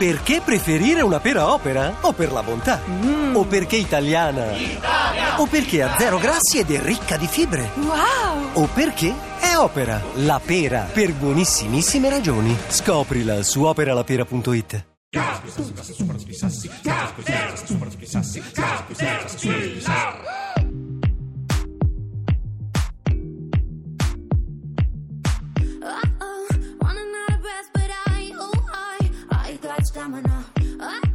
Perché preferire una pera opera? O per la bontà? Mm. O perché italiana? Italia! O perché ha zero grassi ed è ricca di fibre? Wow! O perché è opera? La pera, per buonissimissime ragioni. Scoprila su operalapera.it. Uh-oh, Stamina. Uh-oh,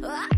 Ah!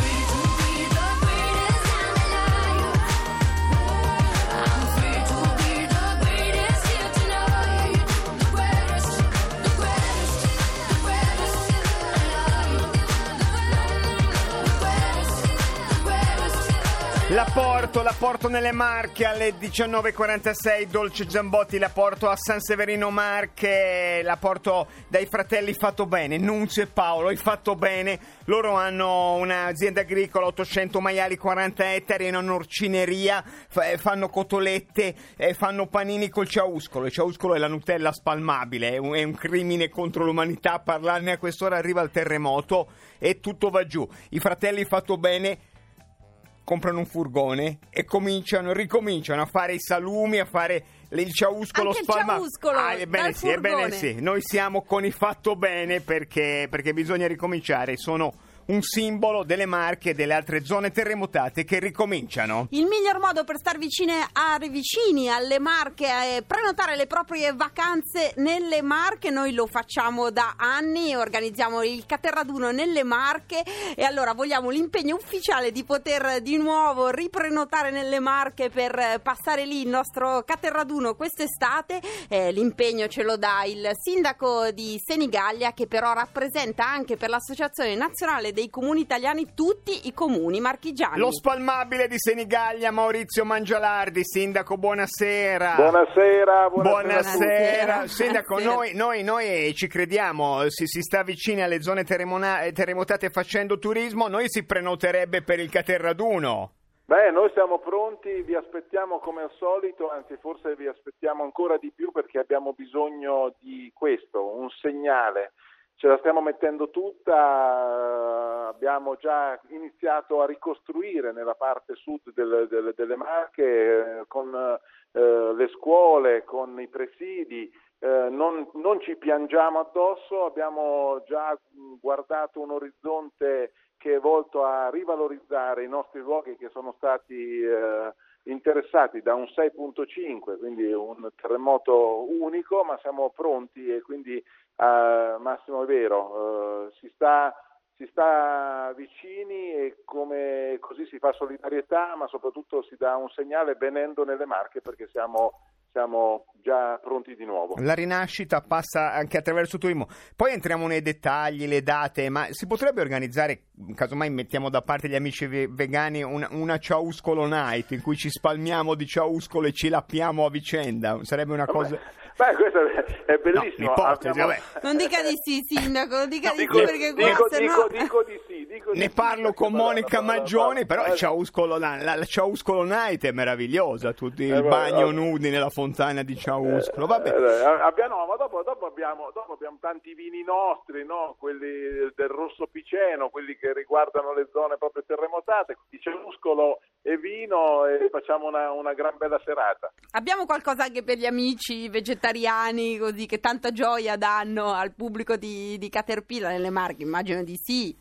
La porto, la porto nelle Marche alle 19.46, Dolce Giambotti, la porto a San Severino Marche, la porto dai fratelli Fatto Bene, Nunzio e Paolo, hai fatto bene, loro hanno un'azienda agricola, 800 maiali, 40 ettari, una norcineria, fa- eh, fanno cotolette, eh, fanno panini col ciauscolo, il ciauscolo è la Nutella spalmabile, è un, è un crimine contro l'umanità, parlarne a quest'ora arriva il terremoto e tutto va giù. I fratelli Fatto Bene comprano un furgone e cominciano, ricominciano a fare i salumi, a fare il ciauscolo Anche il ciauscolo, Ah, ebbene sì, ebbene sì. Noi siamo con i fatto bene perché, perché bisogna ricominciare. Sono un simbolo delle Marche e delle altre zone terremotate che ricominciano. Il miglior modo per star vicine a vicini alle Marche è prenotare le proprie vacanze nelle Marche. Noi lo facciamo da anni, organizziamo il Caterraduno nelle Marche e allora vogliamo l'impegno ufficiale di poter di nuovo riprenotare nelle Marche per passare lì il nostro Caterraduno quest'estate. Eh, l'impegno ce lo dà il sindaco di Senigallia che però rappresenta anche per l'Associazione Nazionale dei Comuni Italiani tutti i comuni marchigiani. Lo spalmabile di Senigallia, Maurizio Mangialardi. Sindaco, buonasera. Buonasera, buonasera. Buonasera, Buonasera. Sindaco, Buonasera. noi, noi, noi ci crediamo, si, si sta vicini alle zone terremona- terremotate facendo turismo, noi si prenoterebbe per il Caterraduno. Beh, noi siamo pronti, vi aspettiamo come al solito, anzi forse vi aspettiamo ancora di più perché abbiamo bisogno di questo, un segnale. Ce la stiamo mettendo tutta, abbiamo già iniziato a ricostruire nella parte sud del- del- delle Marche eh, con eh, le scuole, con i presidi, eh, non, non ci piangiamo addosso, abbiamo già mh, guardato un orizzonte che è volto a rivalorizzare i nostri luoghi che sono stati eh, interessati da un 6.5, quindi un terremoto unico, ma siamo pronti e quindi eh, Massimo è vero, eh, si sta si sta vicini e come così si fa solidarietà, ma soprattutto si dà un segnale venendo nelle Marche perché siamo, siamo già pronti di nuovo. La rinascita passa anche attraverso il turismo. Poi entriamo nei dettagli, le date, ma si potrebbe organizzare, casomai mettiamo da parte gli amici ve- vegani, una, una ciauscolo night in cui ci spalmiamo di ciauscolo e ci lappiamo a vicenda? Sarebbe una cosa... Beh, questo è è No, bellissimo. l'ipotesi, Abbiamo- vabbè. Non dica di sì, sindaco, non dica di Dico, sì perché qua dico, se dico, no... dico di sì. Ne parlo con Monica Maggioni, però eh, il Ciauscolo, la, la, la Ciauscolo Night è meravigliosa, tutti il Eh, bagno vabbè. nudi nella fontana di Ciauscolo, vabbè. Eh, abbiamo, ma dopo, dopo abbiamo, dopo abbiamo tanti vini nostri, no? quelli del rosso piceno, quelli che riguardano le zone proprio terremotate, quindi c'è muscolo e vino e facciamo una, una gran bella serata. Abbiamo qualcosa anche per gli amici vegetariani, così che tanta gioia danno al pubblico di, di Caterpillar nelle Marche, immagino di sì.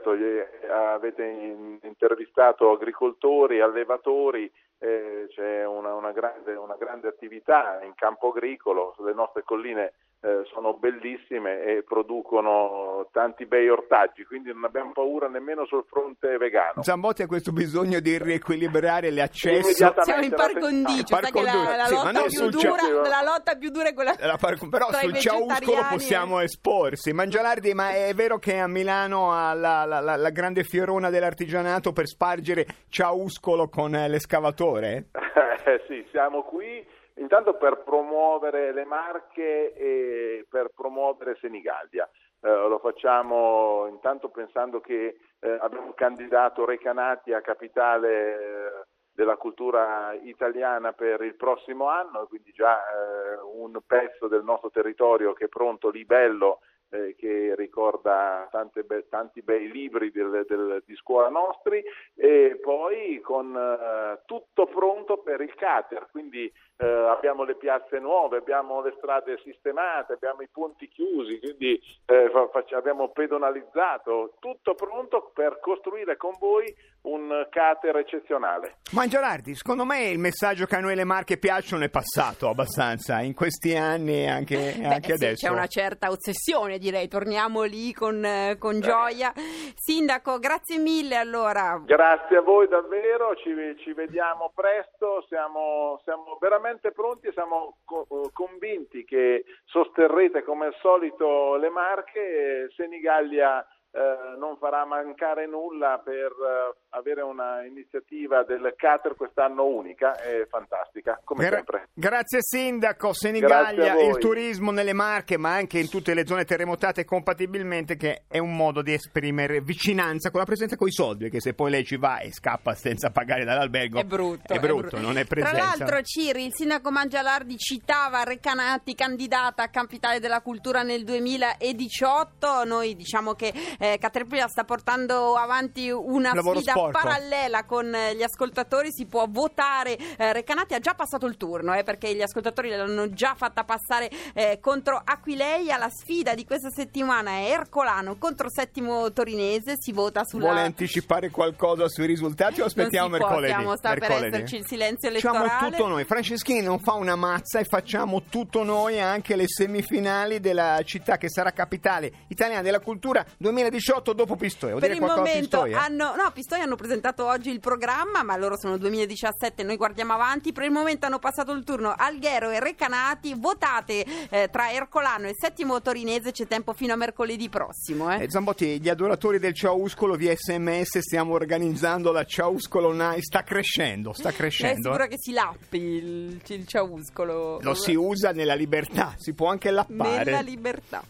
Certo, eh, avete in- intervistato agricoltori, allevatori, eh, c'è una, una grande, una grande attività in campo agricolo, le nostre colline eh, sono bellissime e producono tanti bei ortaggi, quindi non abbiamo paura nemmeno sul fronte vegano. Zambotti ha questo bisogno di riequilibrare l'accesso. Siamo in par condicio, Par sai che la, condicio, la sì, lotta sul dura, la lotta più dura è quella La par- però sul ciauscolo e- possiamo esporsi. Mangialardi, ma è vero che a Milano ha la, la- la- la grande fiorona dell'artigianato per spargere ciauscolo con eh, l'escavatore? Eh, sì, siamo qui intanto per promuovere le marche e per promuovere Senigallia. Eh, lo facciamo intanto pensando che eh, abbiamo candidato Recanati a capitale eh, della cultura italiana per il prossimo anno, quindi già eh, un pezzo del nostro territorio che è pronto lì bello eh, che ricorda be- tanti bei libri del- del- di scuola nostri e poi con eh, tutto pronto per il cater, quindi eh, abbiamo le piazze nuove, abbiamo le strade sistemate, abbiamo i ponti chiusi, quindi eh, fa- abbiamo pedonalizzato, tutto pronto per costruire con voi un cater eccezionale. Mangialardi, secondo me il messaggio che a noi le marche piacciono è passato abbastanza in questi anni e anche, Beh, anche sì, adesso. c'è una certa ossessione, direi. Torniamo lì con, eh, con gioia. Sindaco, grazie mille allora. Grazie a voi davvero, ci, ci vediamo presto, siamo, siamo veramente pronti e siamo co- convinti che sosterrete come al solito le marche Senigallia eh, non farà mancare nulla per eh, avere una iniziativa del Cater quest'anno unica e fantastica, come Gra- sempre. Grazie Sindaco, Senigallia, il turismo nelle Marche ma anche in tutte le zone terremotate compatibilmente che è un modo di esprimere vicinanza con la presenza con i soldi perché se poi lei ci va e scappa senza pagare dall'albergo È brutto, è brutto, non è Tra presenza. l'altro, Ciri, il sindaco Mangialardi citava Recanati, candidata a Capitale della Cultura nel 2018. Noi diciamo che eh, Caterpillar sta portando avanti una Lavoro sfida sporco. parallela con eh, gli ascoltatori. Si può votare. Eh, Recanati ha già passato il turno eh, perché gli ascoltatori l'hanno già fatta passare eh, contro Aquileia. La sfida di questa settimana è Ercolano contro Settimo Torinese. Si vota sulla. Vuole anticipare qualcosa sui risultati o aspettiamo non si può, mercoledì? stiamo- sta per esserci il silenzio Facciamo elettorale. tutto noi. Franceschini non fa una mazza e facciamo tutto noi anche le semifinali della città che sarà capitale italiana della cultura 2018 dopo Pistoia. Vuol Per il momento Pistoia? hanno, no, Pistoia hanno presentato oggi il programma, ma loro sono 2017, noi guardiamo avanti. Per il momento hanno passato il turno Alghero e Recanati. Votate eh, tra Ercolano e Settimo Torinese, c'è tempo fino a mercoledì prossimo. Eh. Eh, Zambotti, gli adoratori del Ciauscolo via sms stiamo organizzando la Ciauscolo Night, sta crescendo, sta è crescendo. sicura che si lappi il, il ciauscolo? Lo si usa nella libertà, si può anche lappare. Nella libertà.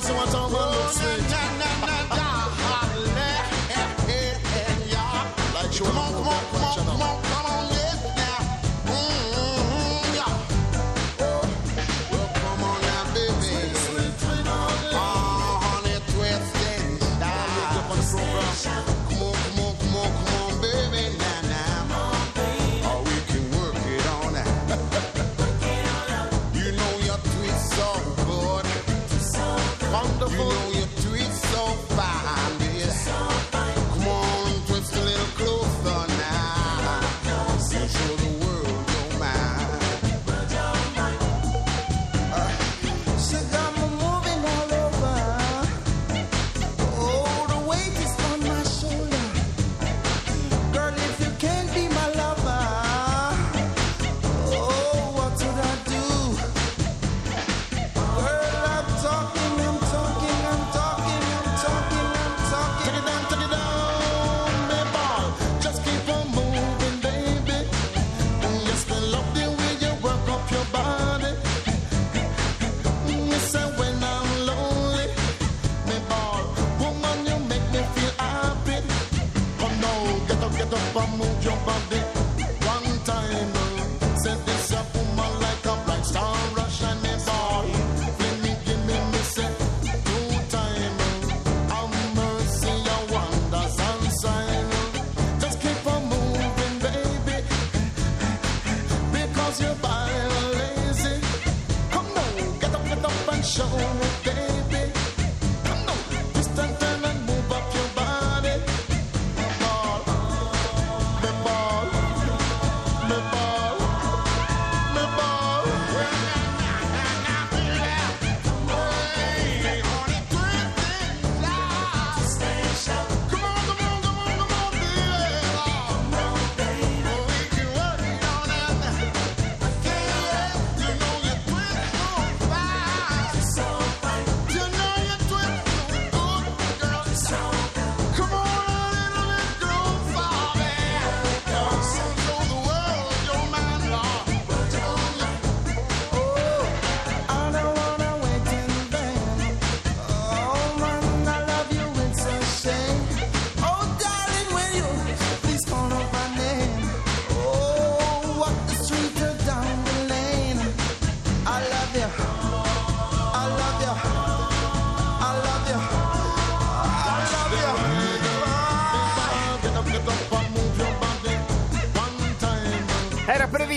girl, so I don't want. Show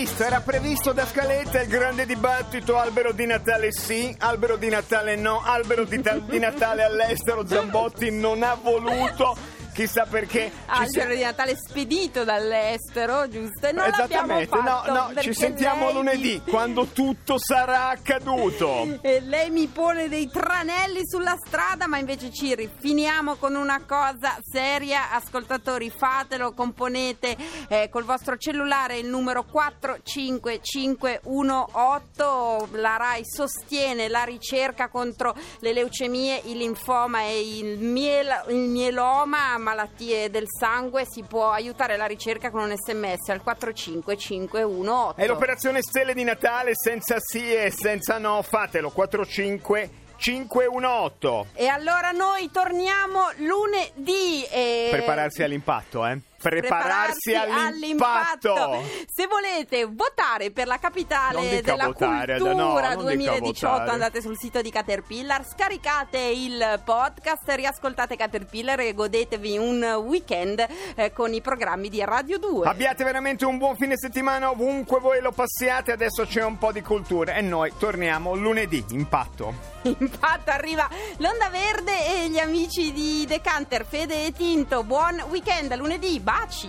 previsto, era previsto da scaletta il grande dibattito albero di Natale sì, albero di Natale no, albero di, ta- di Natale all'estero, Zambotti non ha voluto, chissà perché. Ci si- Albero di Natale spedito dall'estero, giusto? E non l'abbiamo Esattamente, no, fatto no, perché ci sentiamo lei lunedì, quando tutto sarà accaduto. E lei mi pone dei tranelli sulla strada, ma invece ci rifiniamo con una cosa seria. Ascoltatori, fatelo, componete eh, col vostro cellulare il numero 45518. La RAI sostiene la ricerca contro le leucemie, il linfoma e il, miel- il mieloma, malattie del sangue. Si può aiutare la ricerca con un sms al 45518. È l'operazione Stelle di Natale senza sì e senza no, fatelo, 45518. E allora noi torniamo lunedì. E... Prepararsi all'impatto, eh? Prepararsi, all'impatto. Se volete votare per la capitale della votare, cultura no, non dica 2018, votare. andate sul sito di Caterpillar, scaricate il podcast, riascoltate Caterpillar e godetevi un weekend eh, con i programmi di Radio 2. Abbiate veramente un buon fine settimana ovunque voi lo passiate, adesso c'è un po' di cultura e noi torniamo lunedì, impatto. Impatto arriva l'Onda Verde e gli amici di Decanter, Fede e Tinto. Buon weekend, lunedì, baci!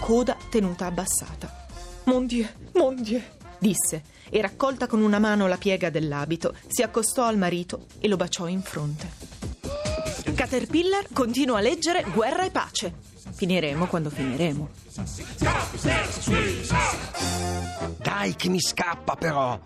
coda tenuta abbassata. Mon Dieu, mon Dieu, disse, e raccolta con una mano la piega dell'abito, si accostò al marito e lo baciò in fronte. Caterpillar continua a leggere Guerra e pace. Finiremo quando finiremo. Dai che mi scappa però.